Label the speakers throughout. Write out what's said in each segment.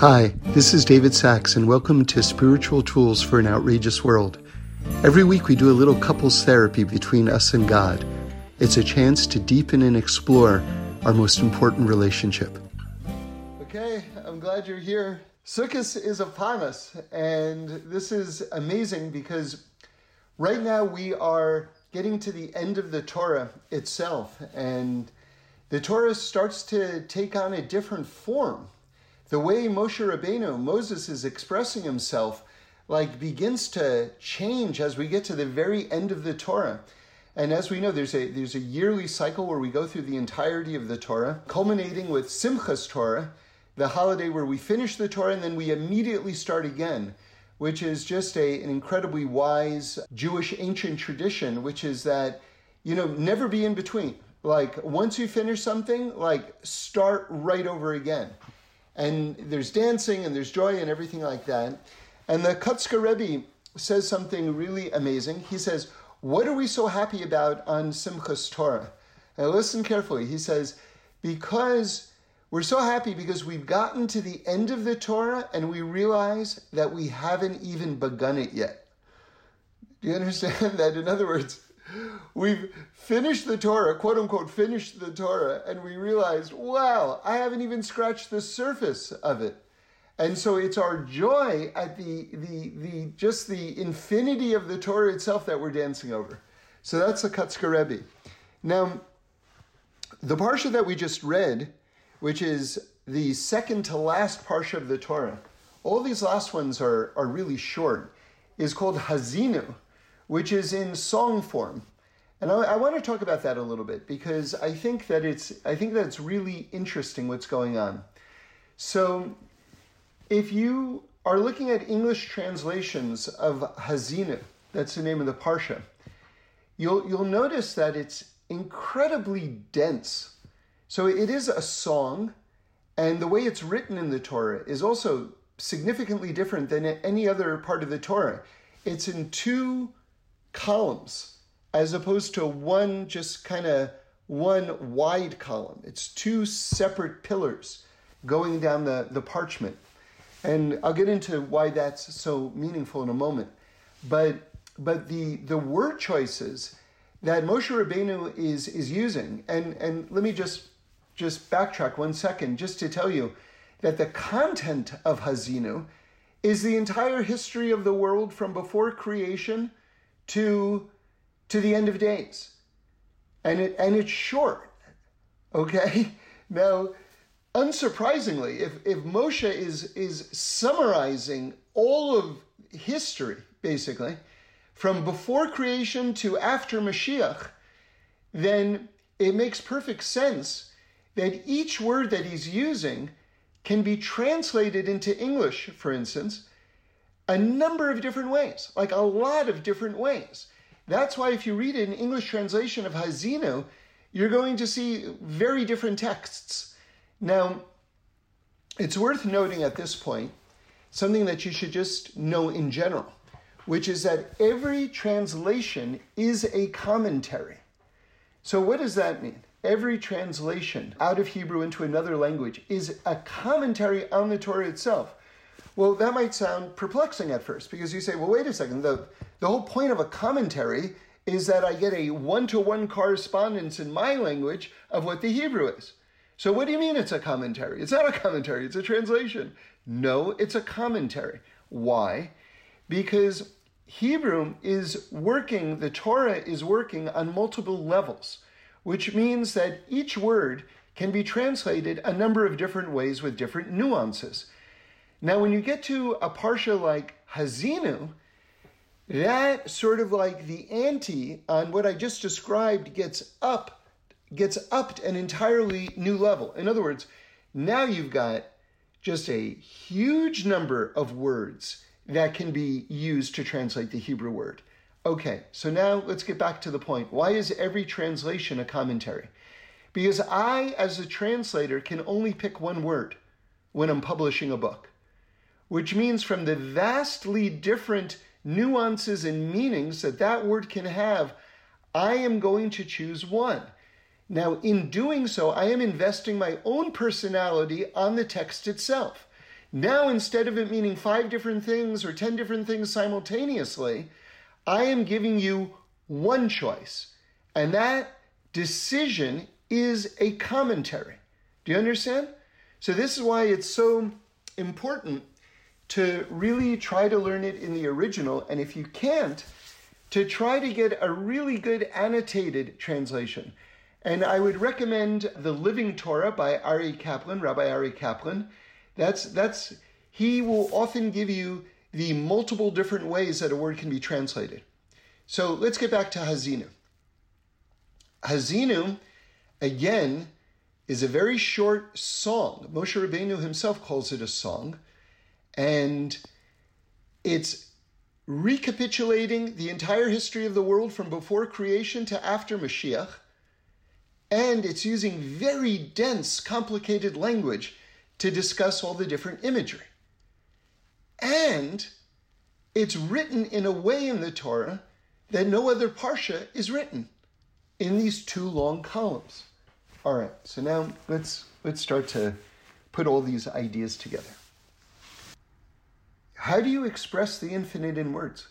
Speaker 1: Hi, this is David Sacks, and welcome to Spiritual Tools for an Outrageous World. Every week we do a little couples therapy between us and God. It's a chance to deepen and explore our most important relationship.
Speaker 2: Okay, I'm glad you're here. Sukkot is upon us, and this is amazing because right now we are getting to the end of the Torah itself, and the Torah starts to take on a different form the way Moshe Rabbeinu, Moses is expressing himself, like begins to change as we get to the very end of the Torah. And as we know, there's a there's a yearly cycle where we go through the entirety of the Torah, culminating with Simchas Torah, the holiday where we finish the Torah and then we immediately start again, which is just a, an incredibly wise Jewish ancient tradition, which is that, you know, never be in between. Like once you finish something, like start right over again and there's dancing and there's joy and everything like that. And the Kotzker Rebbe says something really amazing. He says, What are we so happy about on Simchas Torah? Now listen carefully. He says, Because we're so happy because we've gotten to the end of the Torah and we realize that we haven't even begun it yet. Do you understand that? In other words, we've finished the Torah, quote unquote, finished the Torah, and we realized, wow, I haven't even scratched the surface of it. And so it's our joy at the, the, the just the infinity of the Torah itself that we're dancing over. So that's the Kotzker Rebbe. Now, the parsha that we just read, which is the second to last parsha of the Torah, all these last ones are, are really short, is called Hazinu which is in song form. And I, I, want to talk about that a little bit because I think that it's I think that it's really interesting what's going on. So, if you are looking at English translations of Hazinu, that's the name of the parsha, you'll you'll notice that it's incredibly dense. So it is a song, and the way it's written in the Torah is also significantly different than any other part of the Torah. It's in two columns as opposed to one just kind of one wide column. It's two separate pillars going down the, the parchment. And I'll get into why that's so meaningful in a moment. But but the the word choices that Moshe Rabbeinu is is using, and, and let me just just backtrack one second just to tell you that the content of Hazinu is the entire history of the world from before creation to to the end of days. And it and it's short. Okay? Now, unsurprisingly, if, if Moshe is is summarizing all of history, basically, from before creation to after Mashiach, then it makes perfect sense that each word that he's using can be translated into English, for instance, a number of different ways, like a lot of different ways. That's why if you read an English translation of Hazinu, you're going to see very different texts. Now, it's worth noting at this point something that you should just know in general, which is that every translation is a commentary. So, what does that mean? Every translation out of Hebrew into another language is a commentary on the Torah itself. Well, that might sound perplexing at first because you say, well, wait a second. The, the whole point of a commentary is that I get a one to one correspondence in my language of what the Hebrew is. So, what do you mean it's a commentary? It's not a commentary, it's a translation. No, it's a commentary. Why? Because Hebrew is working, the Torah is working on multiple levels, which means that each word can be translated a number of different ways with different nuances. Now, when you get to a parsha like Hazinu, that sort of like the ante on what I just described gets up, gets upped an entirely new level. In other words, now you've got just a huge number of words that can be used to translate the Hebrew word. Okay, so now let's get back to the point. Why is every translation a commentary? Because I, as a translator, can only pick one word when I'm publishing a book which means from the vastly different nuances and meanings that that word can have, I am going to choose one. Now, in doing so, I am investing my own personality on the text itself. Now, instead of it meaning five different things or 10 different things simultaneously, I am giving you one choice. And that decision is a commentary. Do you understand? So, this is why it's so important to really try to learn it in the original. And if you can't, to try to get a really good annotated translation. And I would recommend The Living Torah by Aryeh Kaplan, Rabbi Aryeh Kaplan. That's that's he will often give you the multiple different ways that a word can be translated. So let's get back to Hazinu. Hazinu, again, is a very short song. Moshe Rabbeinu himself calls it a song, and it's recapitulating the entire history of the world from before creation to after Mashiach, and it's using very dense, complicated language to discuss all the different imagery. And it's written in a way in the Torah that no other parsha is written in these two long columns. All right, so now let's let's start to put all these ideas together. How do you express the infinite in words?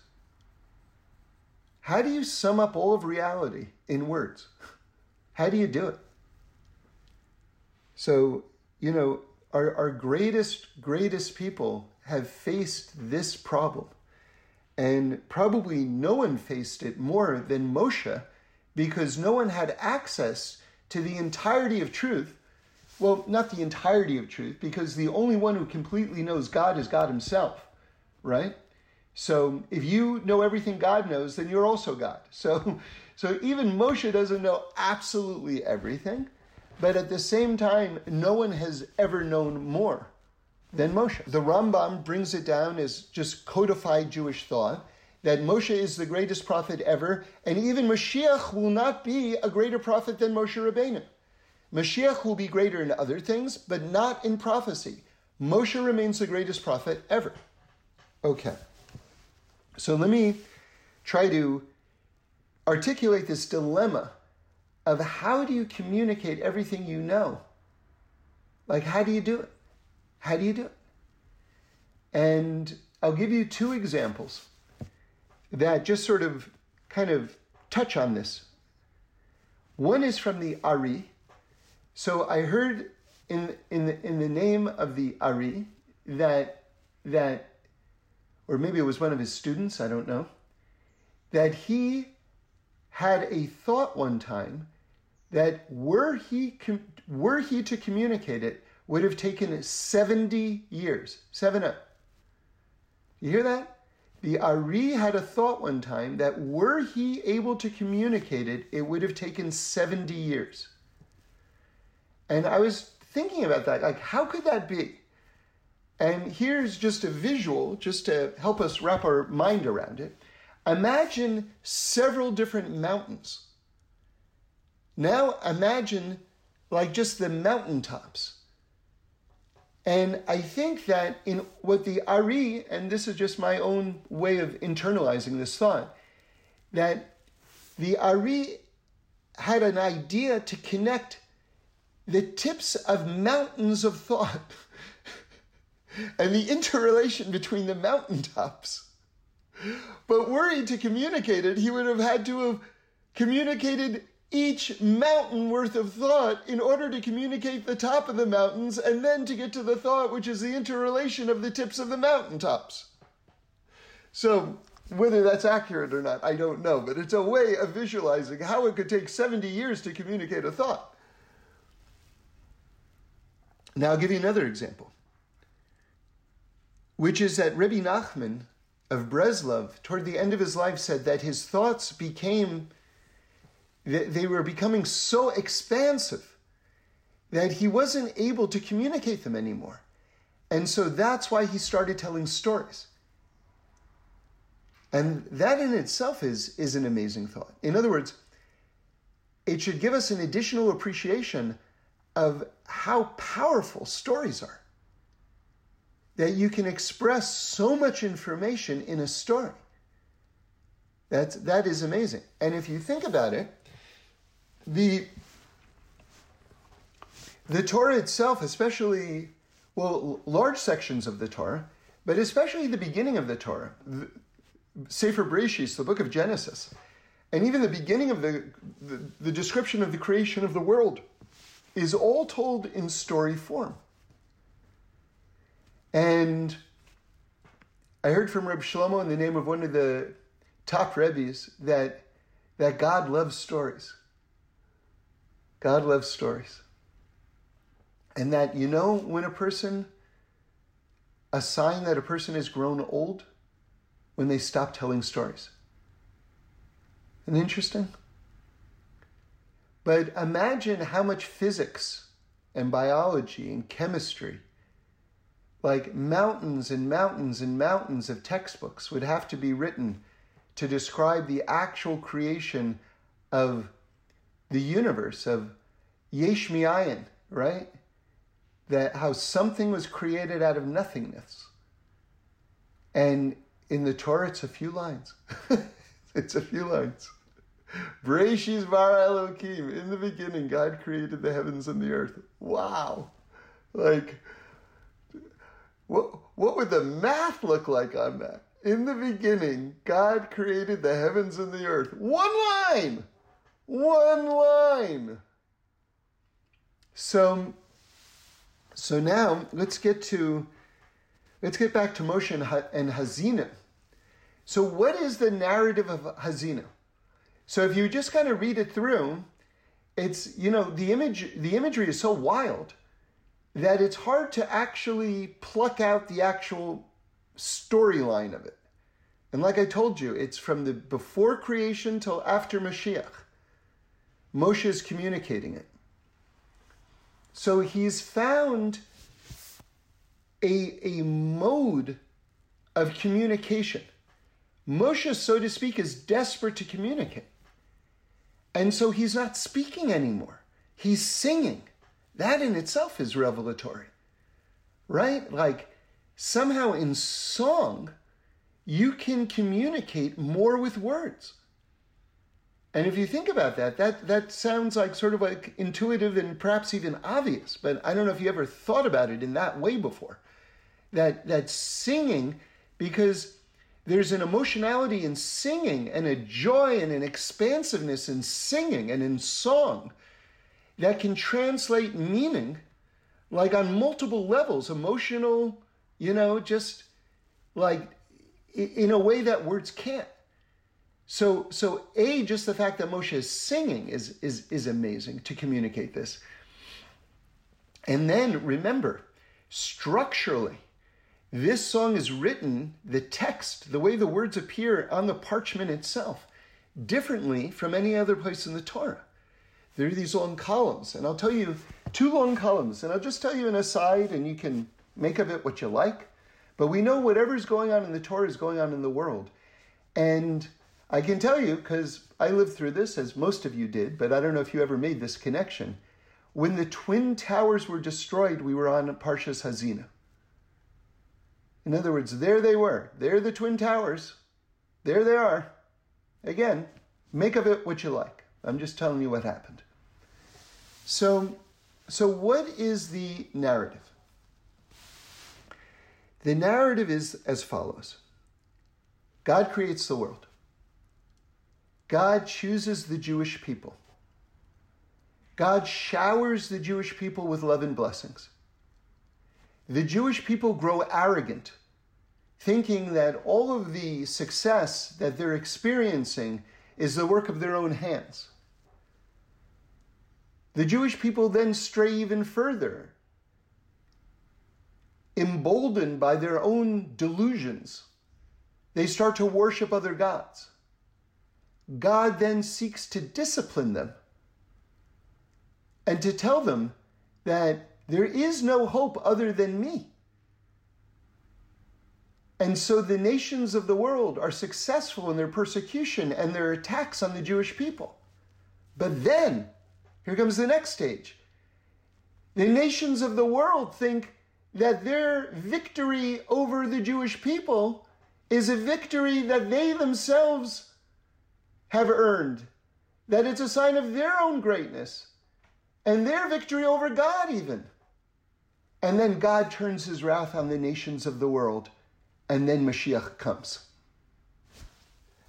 Speaker 2: How do you sum up all of reality in words? How do you do it? So, you know, our, our greatest, greatest people have faced this problem. And probably no one faced it more than Moshe because no one had access to the entirety of truth. Well, not the entirety of truth, because the only one who completely knows God is God Himself right? So if you know everything God knows, then you're also God. So, so even Moshe doesn't know absolutely everything, but at the same time, no one has ever known more than Moshe. The Rambam brings it down as just codified Jewish thought that Moshe is the greatest prophet ever, and even Mashiach will not be a greater prophet than Moshe Rabbeinu. Mashiach will be greater in other things, but not in prophecy. Moshe remains the greatest prophet ever. Okay. So let me try to articulate this dilemma of how do you communicate everything you know? Like, how do you do it? How do you do it? And I'll give you two examples that just sort of kind of touch on this. One is from the Ari. So I heard in, in, the, in the name of the Ari that, that or maybe it was one of his students, I don't know, that he had a thought one time that were he were he to communicate it would have taken 70 years. 7 up. You hear that? The Ari had a thought one time that were he able to communicate it, it would have taken 70 years. And I was thinking about that. Like, how could that be? And here's just a visual, just to help us wrap our mind around it. Imagine several different mountains. Now imagine like just the mountaintops. And I think that in what the Ari, and this is just my own way of internalizing this thought, that the Ari had an idea to connect the tips of mountains of thought. and the interrelation between the mountaintops. But were he to communicate it, he would have had to have communicated each mountain worth of thought in order to communicate the top of the mountains and then to get to the thought, which is the interrelation of the tips of the mountaintops. So, whether that's accurate or not, I don't know, but it's a way of visualizing how it could take 70 years to communicate a thought. Now, I'll give you another example which is that Rabbi Nachman of Breslov, toward the end of his life, said that his thoughts became, they were becoming so expansive that he wasn't able to communicate them anymore. And so that's why he started telling stories. And that in itself is, is an amazing thought. In other words, it should give us an additional appreciation of how powerful stories are that you can express so much information in a story. That's, that is amazing. And if you think about it, the, the Torah itself, especially, well, large sections of the Torah, but especially the beginning of the Torah, the, Sefer Bereshis, the book of Genesis, and even the beginning of the, the, the description of the creation of the world is all told in story form. And I heard from Reb Shlomo in the name of one of the top rebbes that, that God loves stories. God loves stories. And that, you know, when a person, a sign that a person has grown old, when they stop telling stories. Isn't interesting? But imagine how much physics and biology and chemistry, like mountains and mountains and mountains of textbooks, would have to be written to describe the actual creation of the universe, of Yesh Mi'ayin, right? That how something was created out of nothingness. And in the Torah, it's a few lines. it's a few lines. Bereshis bara Elokim. In the beginning, God created the heavens and the earth. Wow. Like, what, what would the math look like on that? In the beginning, God created the heavens and the earth. One line! One line! So, so now let's get to let's get back to Moshe and, and Hazina. So, what is the narrative of Hazina? So if you just kind of read it through, it's you know the image the imagery is so wild that it's hard to actually pluck out the actual storyline of it. And like I told you, it's from the before creation till after Mashiach. Moshe is communicating it. So he's found a, a mode of communication. Moshe, so to speak, is desperate to communicate. And so he's not speaking anymore. He's singing. That in itself is revelatory, right? Like somehow in song, you can communicate more with words. And if you think about that, that, that sounds like sort of like intuitive and perhaps even obvious, but I don't know if you ever thought about it in that way before. That, that singing, because there's an emotionality in singing and a joy and an expansiveness in singing and in song that can translate meaning like on multiple levels emotional, you know, just like in a way that words can't. So, so a just the fact that Moshe is singing is is is amazing to communicate this. And then remember, structurally, this song is written, the text, the way the words appear on the parchment itself, differently from any other place in the Torah. There are these long columns, and I'll tell you two long columns, and I'll just tell you an aside, and you can make of it what you like. But we know whatever's going on in the Torah is going on in the world. And I can tell you, because I lived through this, as most of you did, but I don't know if you ever made this connection. When the Twin Towers were destroyed, we were on Parshas Hazina. In other words, there they were. There the Twin Towers. There they are. Again, make of it what you like. I'm just telling you what happened. So, so what is the narrative? The narrative is as follows God creates the world, God chooses the Jewish people, God showers the Jewish people with love and blessings. The Jewish people grow arrogant thinking that all of the success that they're experiencing is the work of their own hands. The Jewish people then stray even further, emboldened by their own delusions. They start to worship other gods. God then seeks to discipline them and to tell them that there is no hope other than me. And so the nations of the world are successful in their persecution and their attacks on the Jewish people. But then, here comes the next stage. The nations of the world think that their victory over the Jewish people is a victory that they themselves have earned, that it's a sign of their own greatness and their victory over God, even. and then God turns his wrath on the nations of the world, and then Mashiach comes.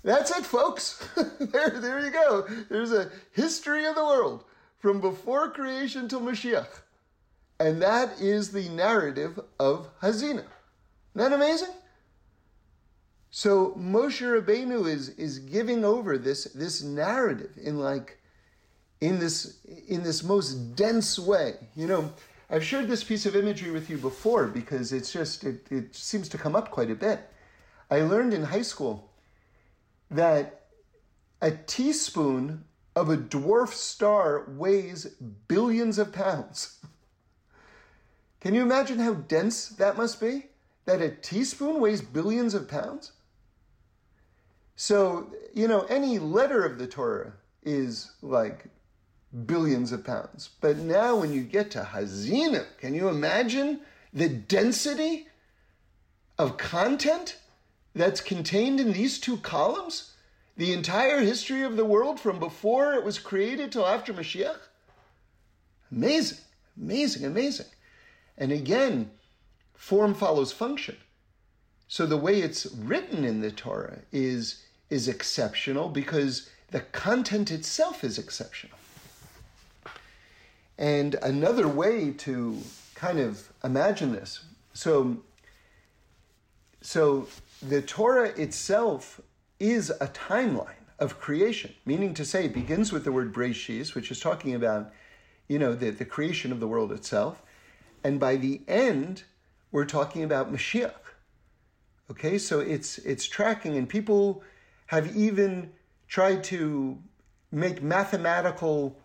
Speaker 2: That's it, folks. there, there you go. There's a history of the world from before creation till Mashiach. And that is the narrative of Hazina. Isn't that amazing? So Moshe Rabbeinu is, is giving over this, this narrative in like in this in this most dense way. You know, I've shared this piece of imagery with you before because it's just it, it seems to come up quite a bit. I learned in high school that a teaspoon of a dwarf star weighs billions of pounds. Can you imagine how dense that must be? That a teaspoon weighs billions of pounds? So, you know, any letter of the Torah is like billions of pounds. But now when you get to Hazina, can you imagine the density of content that's contained in these two columns? The entire history of the world from before it was created till after Mashiach? Amazing, amazing, amazing. And again, form follows function. So the way it's written in the Torah is, is exceptional because the content itself is exceptional. And another way to kind of imagine this. So, so the Torah itself is a timeline of creation, meaning to say it begins with the word Breshis, which is talking about, you know, the, the creation of the world itself. And by the end, we're talking about Mashiach. Okay, so it's it's tracking, and people have even tried to make mathematical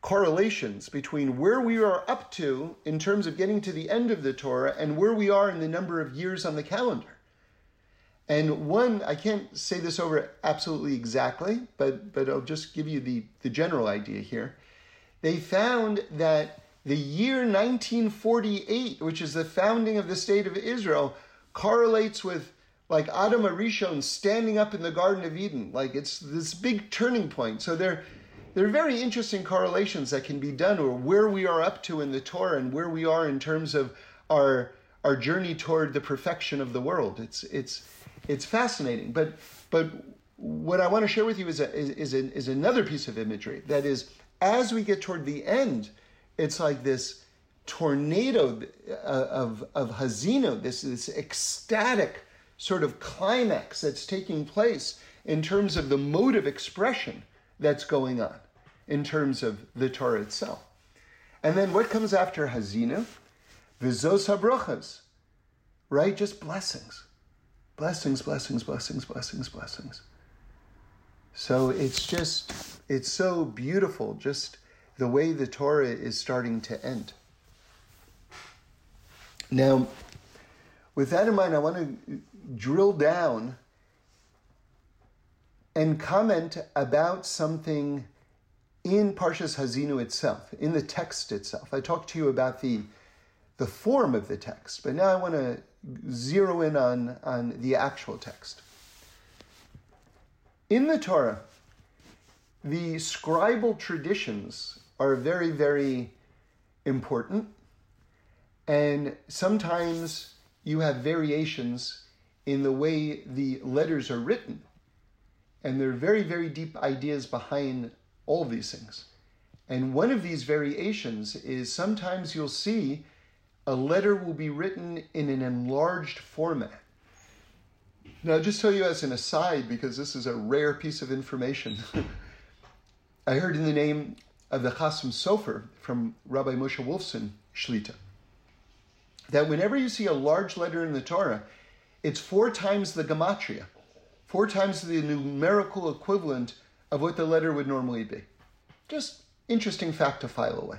Speaker 2: correlations between where we are up to in terms of getting to the end of the Torah and where we are in the number of years on the calendar. And one, I can't say this over absolutely exactly, but, but I'll just give you the, the general idea here. They found that the year 1948, which is the founding of the state of Israel, correlates with like Adam HaRishon standing up in the Garden of Eden. Like it's this big turning point. So they're there are very interesting correlations that can be done or where we are up to in the Torah and where we are in terms of our our journey toward the perfection of the world. It's it's it's fascinating. But but what I want to share with you is a, is is, a, is another piece of imagery that is as we get toward the end, it's like this tornado uh, of of Hazino, this this ecstatic sort of climax that's taking place in terms of the mode of expression that's going on in terms of the Torah itself. And then what comes after Hazina? Vizos habrachas, right? Just blessings. Blessings, blessings, blessings, blessings, blessings. So it's just, it's so beautiful, just the way the Torah is starting to end. Now, with that in mind, I want to drill down and comment about something in Parshas Hazinu itself, in the text itself. I talked to you about the the form of the text, but now I want to zero in on, on the actual text. In the Torah, the scribal traditions are very, very important, and sometimes you have variations in the way the letters are written. And there are very, very deep ideas behind all of these things. And one of these variations is sometimes you'll see a letter will be written in an enlarged format. Now, I'll just tell you as an aside, because this is a rare piece of information. I heard in the name of the Chasam Sofer from Rabbi Moshe Wolfson Shlita that whenever you see a large letter in the Torah, it's four times the gematria, four times the numerical equivalent of what the letter would normally be. Just interesting fact to file away.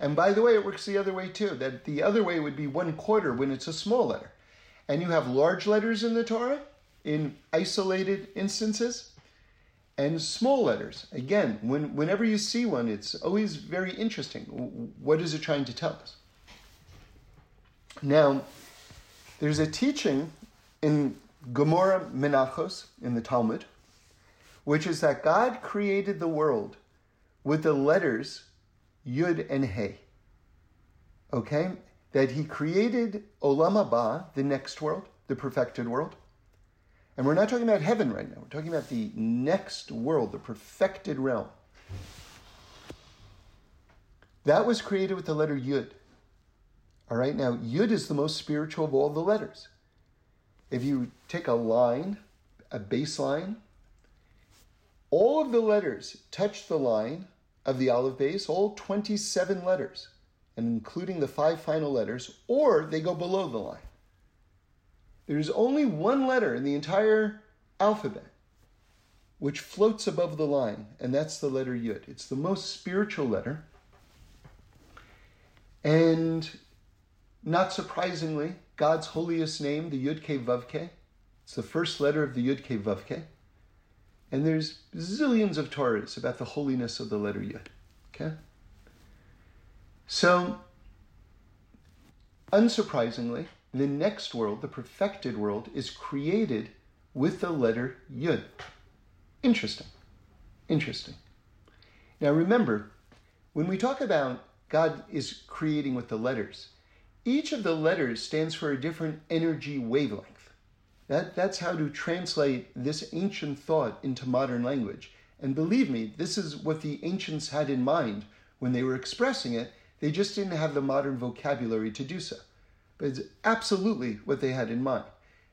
Speaker 2: And by the way, it works the other way too, that the other way would be one quarter when it's a small letter. And you have large letters in the Torah in isolated instances and small letters. Again, when, whenever you see one, it's always very interesting. What is it trying to tell us? Now, there's a teaching in Gemara Menachos in the Talmud, which is that God created the world with the letters Yud and Hey. okay, that he created Olam Haba, the next world, the perfected world. And we're not talking about heaven right now. We're talking about the next world, the perfected realm. That was created with the letter Yud. All right, now Yud is the most spiritual of all the letters. If you take a line, a baseline, all of the letters touch the line of the aleph beis, all 27 letters, and including the five final letters, or they go below the line. There's only one letter in the entire alphabet which floats above the line, and that's the letter Yud. It's the most spiritual letter. And not surprisingly, God's holiest name, the Yud Ke Vav Ke, it's the first letter of the Yud Ke Vav Ke. And there's zillions of Torahs about the holiness of the letter Yud. Okay? So, unsurprisingly, the next world, the perfected world, is created with the letter Yud. Interesting. Interesting. Now remember, when we talk about God is creating with the letters, each of the letters stands for a different energy wavelength. That, that's how to translate this ancient thought into modern language. And believe me, this is what the ancients had in mind when they were expressing it. They just didn't have the modern vocabulary to do so. But it's absolutely what they had in mind.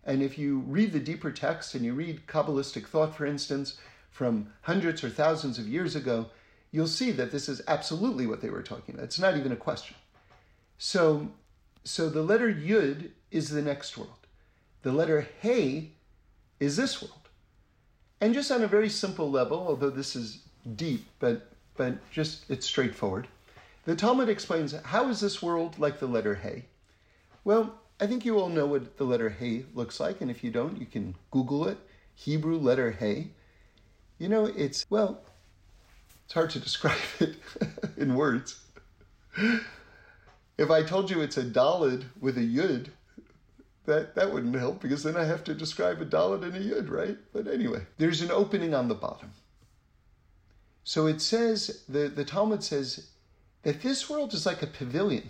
Speaker 2: And if you read the deeper text and you read Kabbalistic thought, for instance, from hundreds or thousands of years ago, you'll see that this is absolutely what they were talking about. It's not even a question. So, so the letter Yud is the next world. The letter Hey is this world. And just on a very simple level, although this is deep, but, but just it's straightforward, the Talmud explains how is this world like the letter Hey? Well, I think you all know what the letter Hey looks like, and if you don't, you can Google it. Hebrew letter Hey. You know, it's, well, it's hard to describe it in words. If I told you it's a Dalid with a Yud, that that wouldn't help because then I have to describe a dalet and a yud, right? But anyway, there's an opening on the bottom. So it says the, the Talmud says that this world is like a pavilion,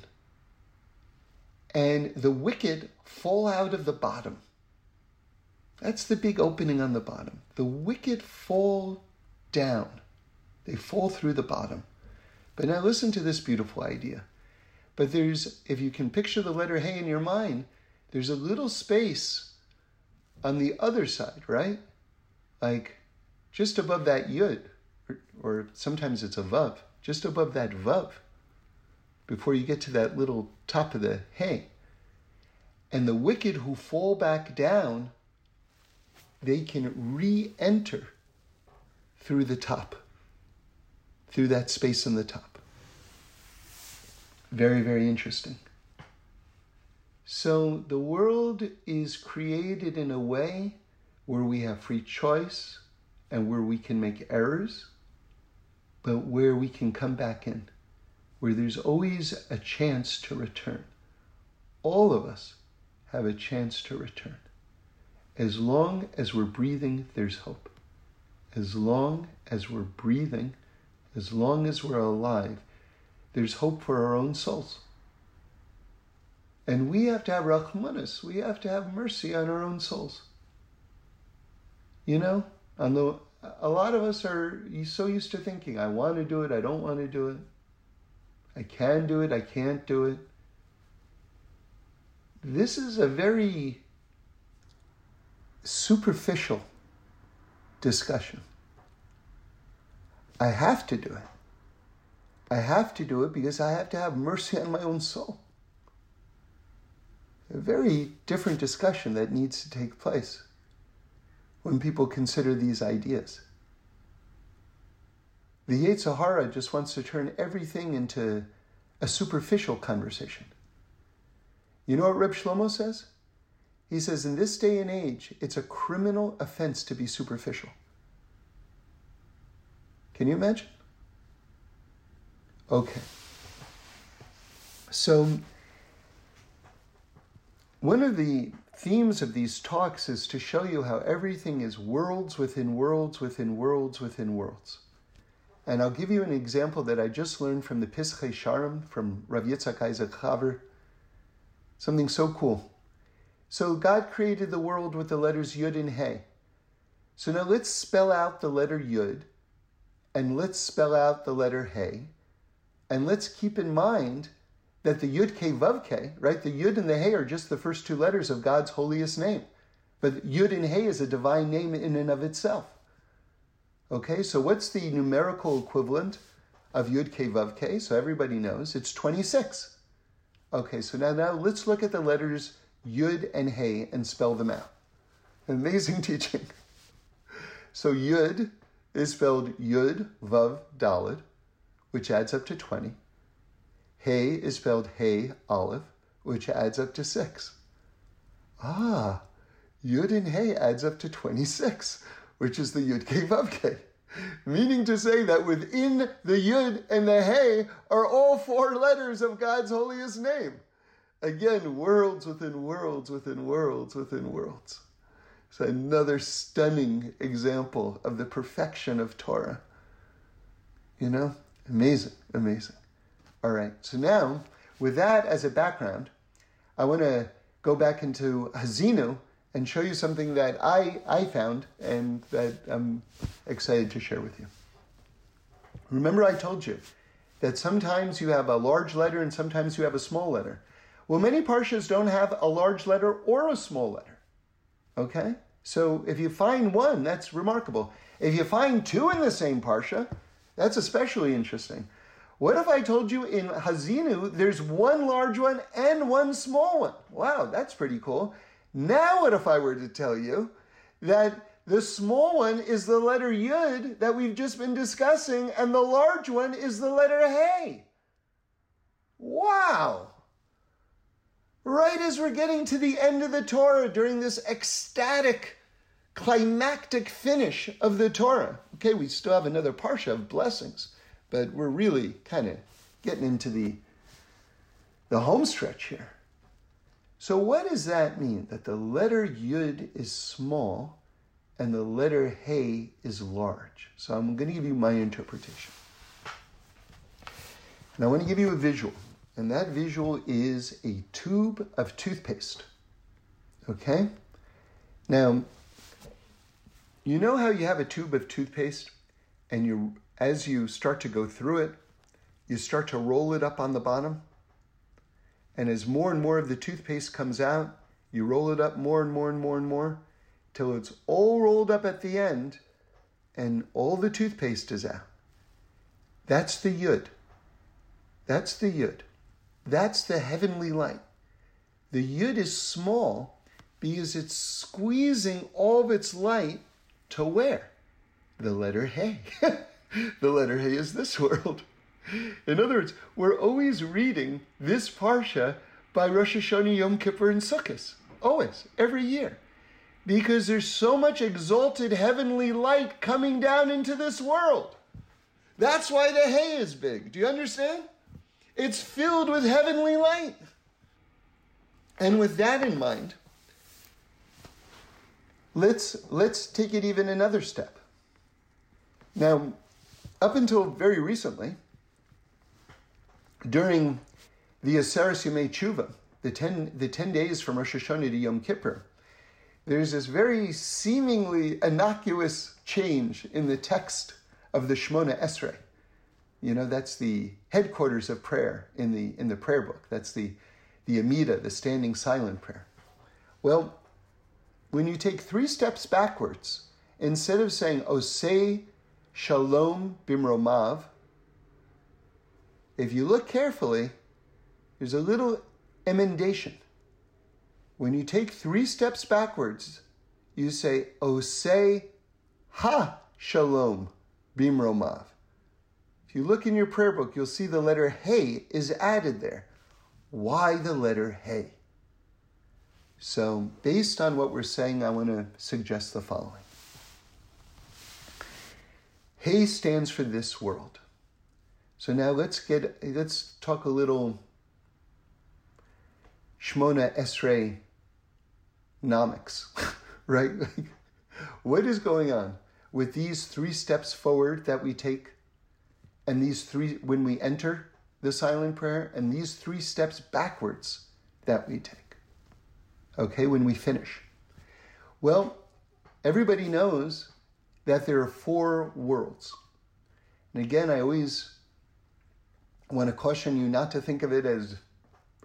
Speaker 2: and the wicked fall out of the bottom. That's the big opening on the bottom. The wicked fall down. They fall through the bottom. But now listen to this beautiful idea. But there's, if you can picture the letter Hey in your mind, there's a little space on the other side, right? Like just above that yud, or, or sometimes it's a vav, just above that vav, before you get to that little top of the hay. And the wicked who fall back down, they can re enter through the top, through that space in the top. Very, very interesting. So the world is created in a way where we have free choice and where we can make errors, but where we can come back in, where there's always a chance to return. All of us have a chance to return. As long as we're breathing, there's hope. As long as we're breathing, as long as we're alive, there's hope for our own souls. And we have to have rachmanis. We have to have mercy on our own souls. You know, on the a lot of us are so used to thinking, I want to do it, I don't want to do it. I can do it, I can't do it. This is a very superficial discussion. I have to do it. I have to do it because I have to have mercy on my own soul a very different discussion that needs to take place when people consider these ideas. The Yetzer Hara just wants to turn everything into a superficial conversation. You know what Reb Shlomo says? He says, in this day and age, it's a criminal offense to be superficial. Can you imagine? Okay. So, one of the themes of these talks is to show you how everything is worlds within worlds within worlds within worlds. And I'll give you an example that I just learned from the Pischei Sharim from Rav Yitzhak Isaac Chaver. Something so cool. So God created the world with the letters Yud and Hey. So now let's spell out the letter Yud and let's spell out the letter Hey. And let's keep in mind that the Yud K Vav K, right? The Yud and the Hey are just the first two letters of God's holiest name. But Yud and Hey is a divine name in and of itself. Okay, so what's the numerical equivalent of Yud K Vav K? So everybody knows it's 26. Okay, so now, now let's look at the letters Yud and Hey and spell them out. Amazing teaching. So Yud is spelled Yud Vav Dalid, which adds up to 20. Hey is spelled Hey Aleph, which adds up to 6. Ah, Yud and Hey adds up to 26, which is the Yud K Vav K. Meaning to say that within the Yud and the Hey are all four letters of God's holiest name. Again, worlds within worlds within worlds within worlds. It's another stunning example of the perfection of Torah. You know, amazing, amazing. All right, so now with that as a background, I want to go back into Haazinu and show you something that I, I found and that I'm excited to share with you. Remember, I told you that sometimes you have a large letter and sometimes you have a small letter. Well, many parshas don't have a large letter or a small letter. Okay? So if you find one, that's remarkable. If you find two in the same parsha, that's especially interesting. What if I told you in Haazinu there's one large one and one small one? Wow, that's pretty cool. Now, what if I were to tell you that the small one is the letter Yud that we've just been discussing, and the large one is the letter Hey? Wow! Right as we're getting to the end of the Torah during this ecstatic, climactic finish of the Torah. Okay, we still have another parsha of blessings, but we're really kind of getting into the, the home stretch here. So, what does that mean? That the letter Yud is small and the letter Hey is large. So, I'm going to give you my interpretation. And I want to give you a visual. And that visual is a tube of toothpaste. Okay? Now, you know how you have a tube of toothpaste and you as you start to go through it, you start to roll it up on the bottom? And as more and more of the toothpaste comes out, you roll it up more and more and more and more till it's all rolled up at the end and all the toothpaste is out. That's the yud. That's the yud. That's the heavenly light. The yud is small because it's squeezing all of its light to where? The letter Hey. the letter Hey is this world. In other words, we're always reading this Parsha by Rosh Hashanah, Yom Kippur, and Sukkot. Always, every year. Because there's so much exalted heavenly light coming down into this world. That's why the hay is big. Do you understand? It's filled with heavenly light. And with that in mind, let's, let's take it even another step. Now, up until very recently, during the Aseres Yemei Tshuva, the 10, the 10 days from Rosh Hashanah to Yom Kippur, there's this very seemingly innocuous change in the text of the Shemona Esrei. You know, that's the headquarters of prayer in the, in the prayer book. That's the, the Amida, the standing silent prayer. Well, when you take three steps backwards, instead of saying, Osei Shalom Bimromav, if you look carefully, there's a little emendation. When you take three steps backwards, you say, Osei Ha Shalom Bimromav. If you look in your prayer book, you'll see the letter Hey is added there. Why the letter Hey? So, based on what we're saying, I want to suggest the following. Hey stands for this world. So now let's get let's talk a little Shmona Esrei nomics, right? what is going on with these three steps forward that we take and these three, when we enter the silent prayer, and these three steps backwards that we take. Okay, when we finish. Well, everybody knows that there are four worlds. And again, I always want to caution you not to think of it as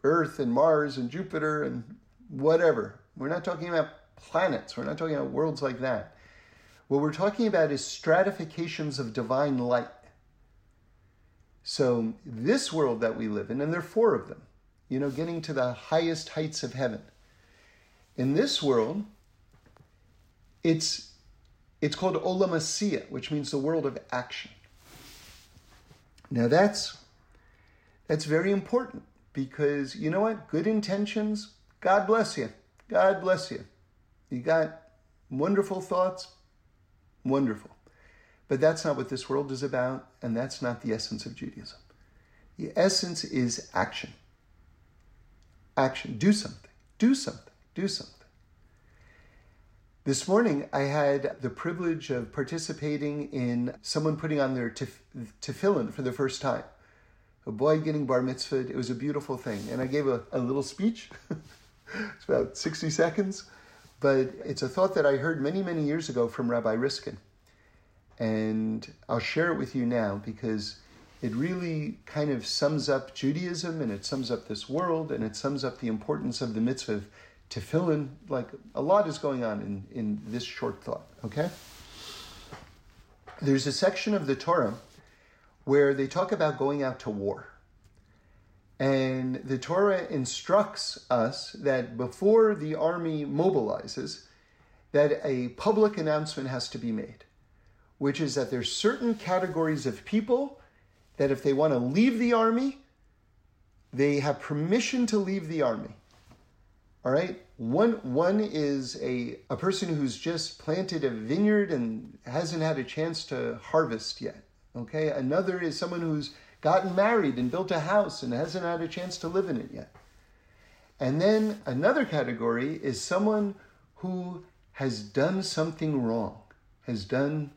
Speaker 2: Earth and Mars and Jupiter and whatever. We're not talking about planets, we're not talking about worlds like that. What we're talking about is stratifications of divine light. So, this world that we live in, and there are four of them, you know, getting to the highest heights of heaven. In this world, it's, it's called Olam which means the world of action. Now, that's, that's very important because you know what? Good intentions, God bless you. God bless you. You got wonderful thoughts, wonderful. But that's not what this world is about, and that's not the essence of Judaism. The essence is action. Action. Do something. Do something. Do something. This morning, I had the privilege of participating in someone putting on their tef- tefillin for the first time. A boy getting bar mitzvah. It was a beautiful thing. And I gave a, a little speech. it's about 60 seconds. But it's a thought that I heard many, many years ago from Rabbi Riskin. And I'll share it with you now because it really kind of sums up Judaism and it sums up this world and it sums up the importance of the mitzvah of in, Like a lot is going on in, in this short thought, okay? There's a section of the Torah where they talk about going out to war. And the Torah instructs us that before the army mobilizes, that a public announcement has to be made which is that there's certain categories of people that if they want to leave the army, they have permission to leave the army. All right? One, one is a, a person who's just planted a vineyard and hasn't had a chance to harvest yet. Okay? Another is someone who's gotten married and built a house and hasn't had a chance to live in it yet. And then another category is someone who has done something wrong, has done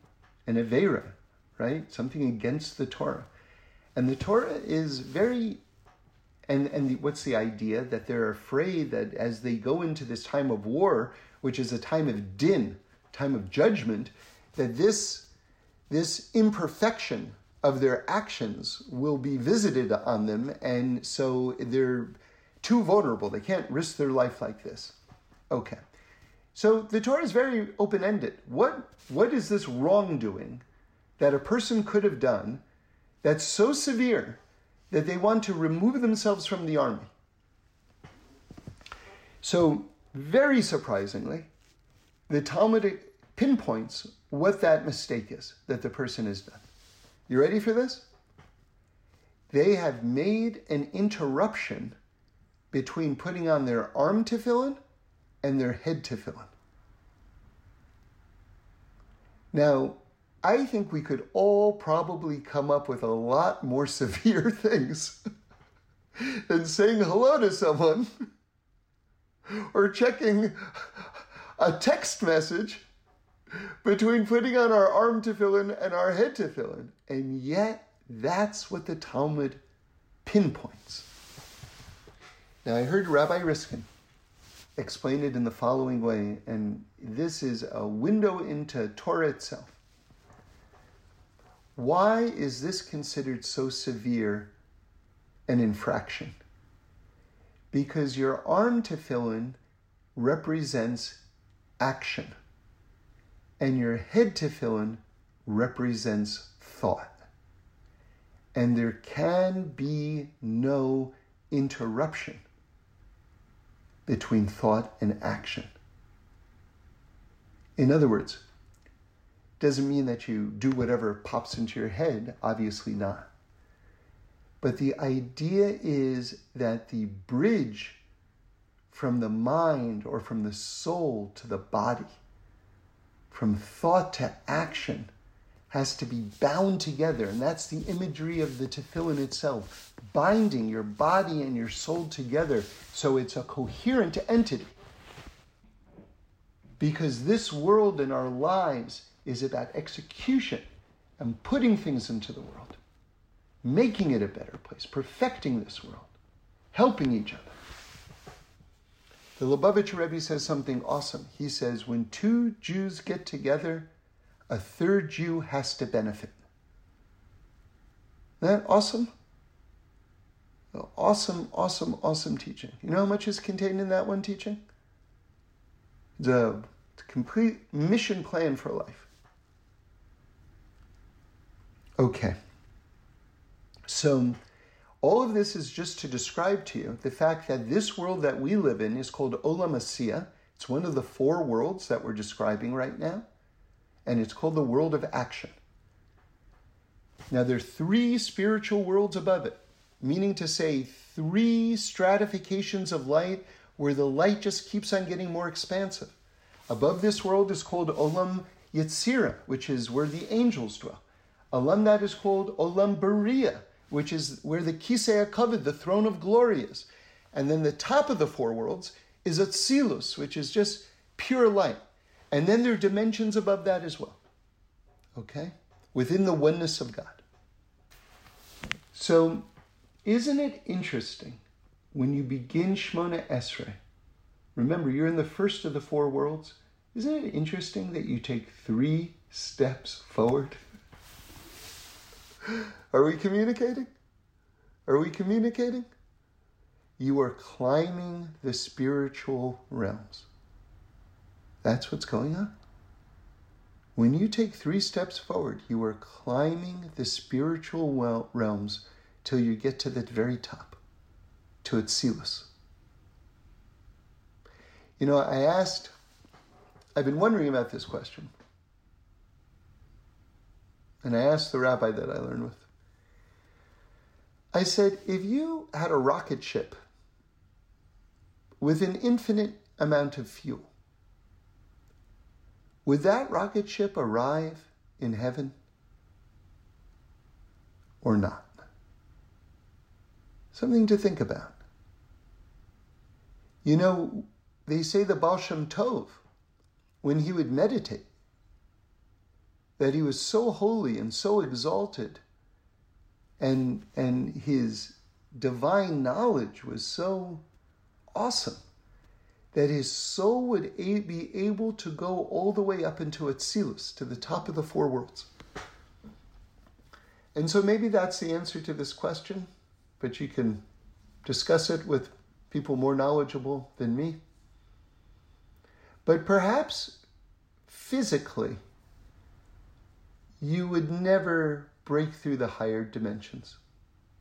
Speaker 2: an Avera, right? Something against the Torah. And the Torah is very, and, and the, what's the idea? That they're afraid that as they go into this time of war, which is a time of din, time of judgment, that this, this imperfection of their actions will be visited on them, and so they're too vulnerable. They can't risk their life like this. Okay. So the Torah is very open ended. What, what is this wrongdoing that a person could have done that's so severe that they want to remove themselves from the army? So, very surprisingly, the Talmud pinpoints what that mistake is that the person has done. You ready for this? They have made an interruption between putting on their arm tefillin and their head tefillin. Now, I think we could all probably come up with a lot more severe things than saying hello to someone or checking a text message between putting on our arm tefillin and our head tefillin. And yet, that's what the Talmud pinpoints. Now, I heard Rabbi Riskin explain it in the following way, and this is a window into Torah itself. Why is this considered so severe an infraction? Because your arm tefillin represents action, and your head tefillin represents thought. And there can be no interruption between thought and action. In other words, doesn't mean that you do whatever pops into your head, obviously not. But the idea is that the bridge from the mind or from the soul to the body, from thought to action, has to be bound together. And that's the imagery of the tefillin itself, binding your body and your soul together so it's a coherent entity. Because this world and our lives is about execution and putting things into the world. making it a better place, perfecting this world, helping each other. The Lubavitcher Rebbe says something awesome. He says, when two Jews get together, a third Jew has to benefit. Isn't that awesome? Awesome, awesome, awesome teaching. You know how much is contained in that one teaching? The complete mission plan for life. Okay. So, all of this is just to describe to you the fact that this world that we live in is called Olam. It's one of the four worlds that we're describing right now, and it's called the world of action. Now, there are three spiritual worlds above it, meaning to say, three stratifications of light where the light just keeps on getting more expansive. Above this world is called Olam Yetzira, which is where the angels dwell. Olam that is called Olam Beria, which is where the Kisei HaKavod, the throne of glory is. And then the top of the four worlds is Atzilus, which is just pure light. And then there are dimensions above that as well. Okay? Within the oneness of God. So, isn't it interesting when you begin Shmona Esrei? Remember, you're in the first of the four worlds. Isn't it interesting that you take three steps forward? Are we communicating? Are we communicating? You are climbing the spiritual realms. That's what's going on. When you take three steps forward, you are climbing the spiritual realms till you get to the very top, to its Atzilus. You know, I asked, I've been wondering about this question. And I asked the rabbi that I learned with. I said, if you had a rocket ship with an infinite amount of fuel, would that rocket ship arrive in heaven or not? Something to think about. You know, they say the Baal Shem Tov, when he would meditate, that he was so holy and so exalted, and, and his divine knowledge was so awesome that his soul would be able to go all the way up into Atzilus, to the top of the four worlds. And so maybe that's the answer to this question, but you can discuss it with people more knowledgeable than me. But perhaps physically, you would never break through the higher dimensions.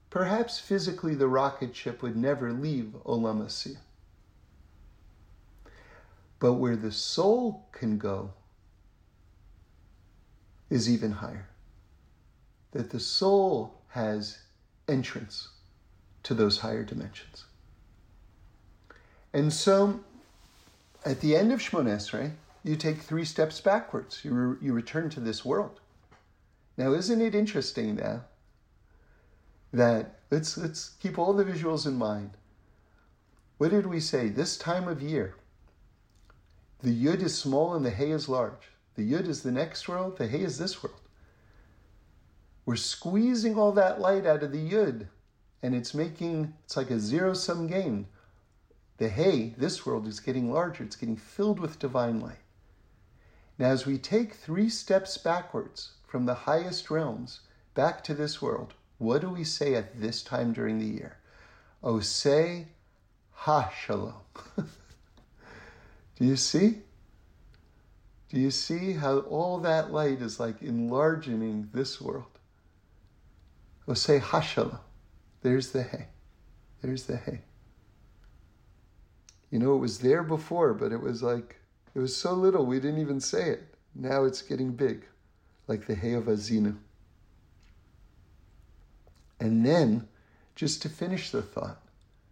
Speaker 2: Perhaps physically the rocket ship would never leave Olam. But where the soul can go is even higher. That the soul has entrance to those higher dimensions. And so at the end of Shmona Esrei, you take three steps backwards. You, re- you return to this world. Now, isn't it interesting now that let's let's keep all the visuals in mind. What did we say? This time of year, the yud is small and the hay is large. The yud is the next world, the hay is this world. We're squeezing all that light out of the yud, and it's making it's like a zero sum game. The hay, this world, is getting larger, it's getting filled with divine light. Now, as we take three steps backwards from the highest realms back to this world, what do we say at this time during the year? Oh, say Ha Shalom. do you see? Do you see how all that light is like enlarging this world? Oh, say Ha Shalom. There's the hay. There's the hay. You know, it was there before, but it was like, it was so little we didn't even say it. Now it's getting big, like the hay of Haazinu. And then, just to finish the thought,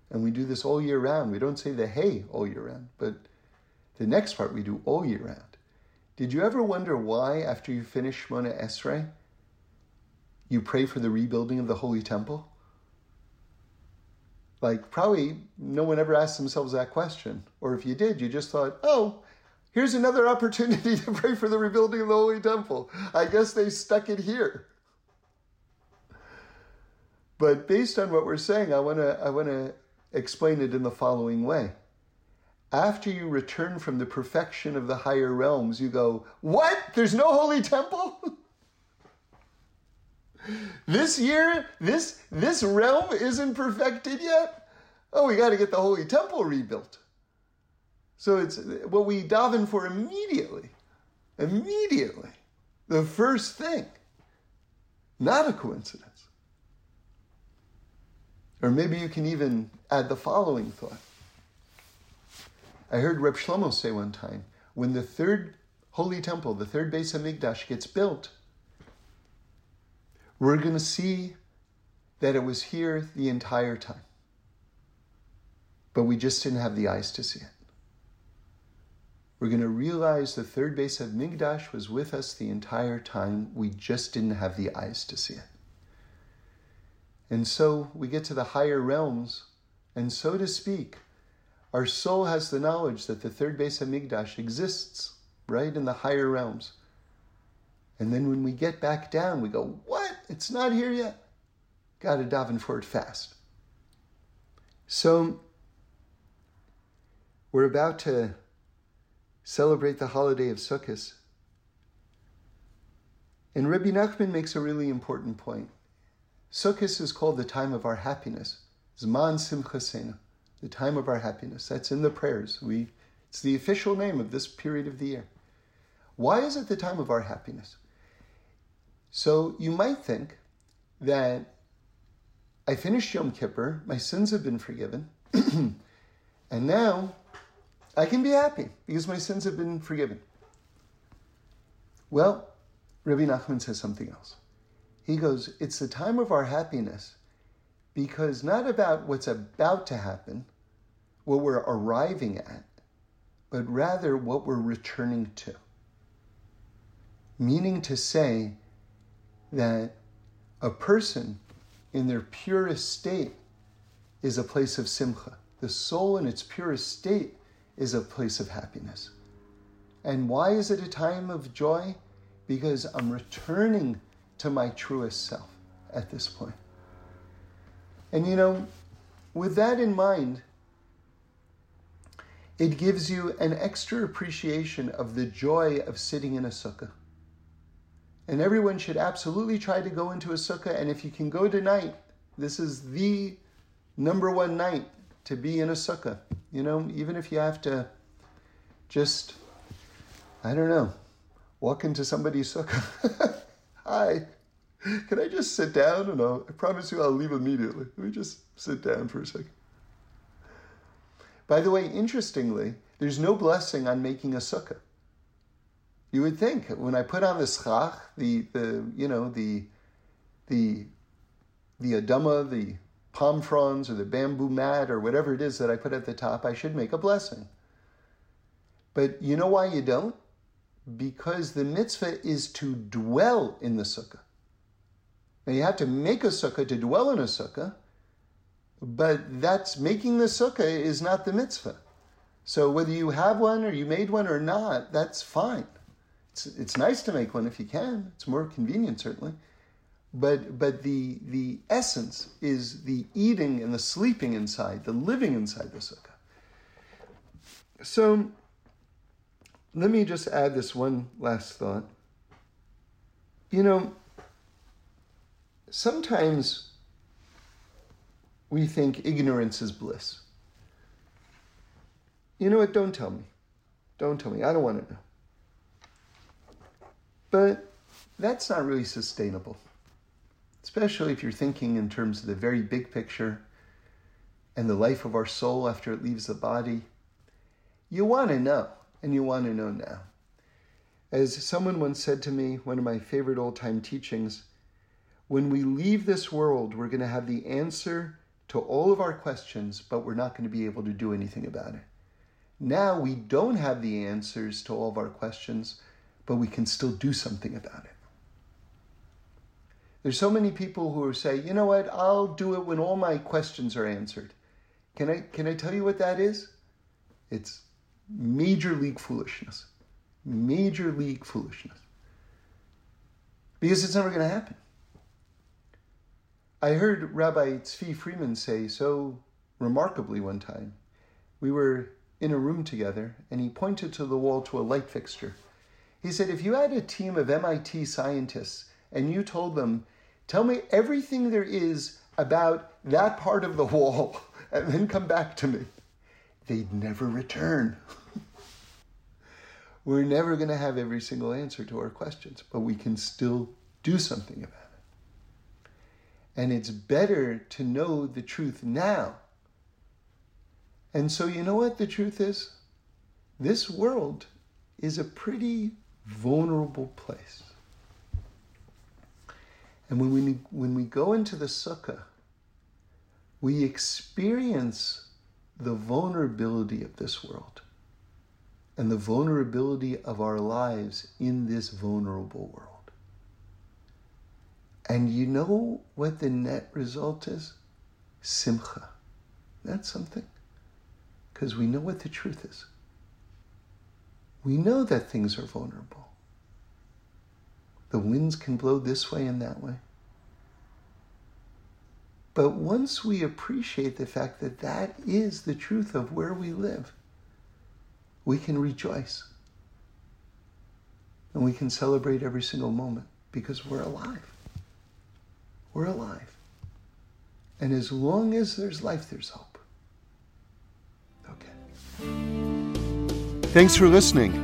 Speaker 2: and we do this all year round, we don't say the hay all year round, but the next part we do all year round. Did you ever wonder why, after you finish Shmona Esrei, you pray for the rebuilding of the Holy Temple? Like, probably no one ever asked themselves that question. Or if you did, you just thought, oh, here's another opportunity to pray for the rebuilding of the Holy Temple. I guess they stuck it here. But based on what we're saying, I want to I want to explain it in the following way. After you return from the perfection of the higher realms, you go, "What? There's no holy temple?" this year, this this realm isn't perfected yet. Oh, we got to get the holy temple rebuilt. So it's what we daven for immediately. Immediately. The first thing. Not a coincidence. Or maybe you can even add the following thought. I heard Reb Shlomo say one time, when the third holy temple, the third Beis Hamikdash gets built, we're going to see that it was here the entire time. But we just didn't have the eyes to see it. We're going to realize the third Beis Hamikdash was with us the entire time. We just didn't have the eyes to see it. And so we get to the higher realms, and so to speak, our soul has the knowledge that the third Beis Hamikdash exists, right, in the higher realms. And then when we get back down, we go, What? It's not here yet. Got to daven for it fast. So we're about to celebrate the holiday of Sukkot. And Rabbi Nachman makes a really important point. Sukkot is called the time of our happiness. Zman Simchaseinu, the time of our happiness. That's in the prayers. We, it's the official name of this period of the year. Why is it the time of our happiness? So you might think that I finished Yom Kippur, my sins have been forgiven, and now I can be happy because my sins have been forgiven. Well, Rabbi Nachman says something else. He goes, It's the time of our happiness because not about what's about to happen, what we're arriving at, but rather what we're returning to. Meaning to say that a person in their purest state is a place of simcha. The soul in its purest state is a place of happiness. And why is it a time of joy? Because I'm returning to my truest self at this point. And you know, with that in mind, it gives you an extra appreciation of the joy of sitting in a sukkah. And everyone should absolutely try to go into a sukkah. And if you can go tonight, this is the number one night to be in a sukkah. You know, even if you have to just, I don't know, walk into somebody's sukkah. Hi, can I just sit down? And I'll, I promise you I'll leave immediately. Let me just sit down for a second. By the way, interestingly, there's no blessing on making a sukkah. You would think when I put on the schach, the, the you know the the the adama, the palm fronds or the bamboo mat or whatever it is that I put at the top, I should make a blessing. But you know why you don't? Because the mitzvah is to dwell in the sukkah. Now you have to make a sukkah to dwell in a sukkah, but that's making the sukkah is not the mitzvah. So whether you have one or you made one or not, that's fine. It's, it's nice to make one if you can. It's more convenient certainly but but the the essence is the eating and the sleeping inside, the living inside the sukkah. So let me just add this one last thought. You know, sometimes we think ignorance is bliss. You know what? Don't tell me. Don't tell me. I don't want to know. But that's not really sustainable especially if you're thinking in terms of the very big picture and the life of our soul after it leaves the body. You want to know, and you want to know now. As someone once said to me, one of my favorite old time teachings, when we leave this world, we're going to have the answer to all of our questions, but we're not going to be able to do anything about it. Now we don't have the answers to all of our questions, but we can still do something about it. There's so many people who say, you know what, I'll do it when all my questions are answered. Can I, can I tell you what that is? It's major league foolishness. Major league foolishness. Because it's never going to happen. I heard Rabbi Tzvi Freeman say so remarkably one time. We were in a room together, and he pointed to the wall to a light fixture. He said, If you had a team of MIT scientists and you told them, Tell me everything there is about that part of the wall, and then come back to me, they'd never return. We're never going to have every single answer to our questions, but we can still do something about it. And it's better to know the truth now and so, you know what the truth is? This world is a pretty vulnerable place. And when we, when we go into the sukkah, we experience the vulnerability of this world and the vulnerability of our lives in this vulnerable world. And you know what the net result is? Simcha. That's something because we know what the truth is. We know that things are vulnerable. The winds can blow this way and that way. But once we appreciate the fact that that is the truth of where we live, we can rejoice. And we can celebrate every single moment because we're alive. We're alive. And as long as there's life, there's hope. Okay.
Speaker 1: Thanks for listening.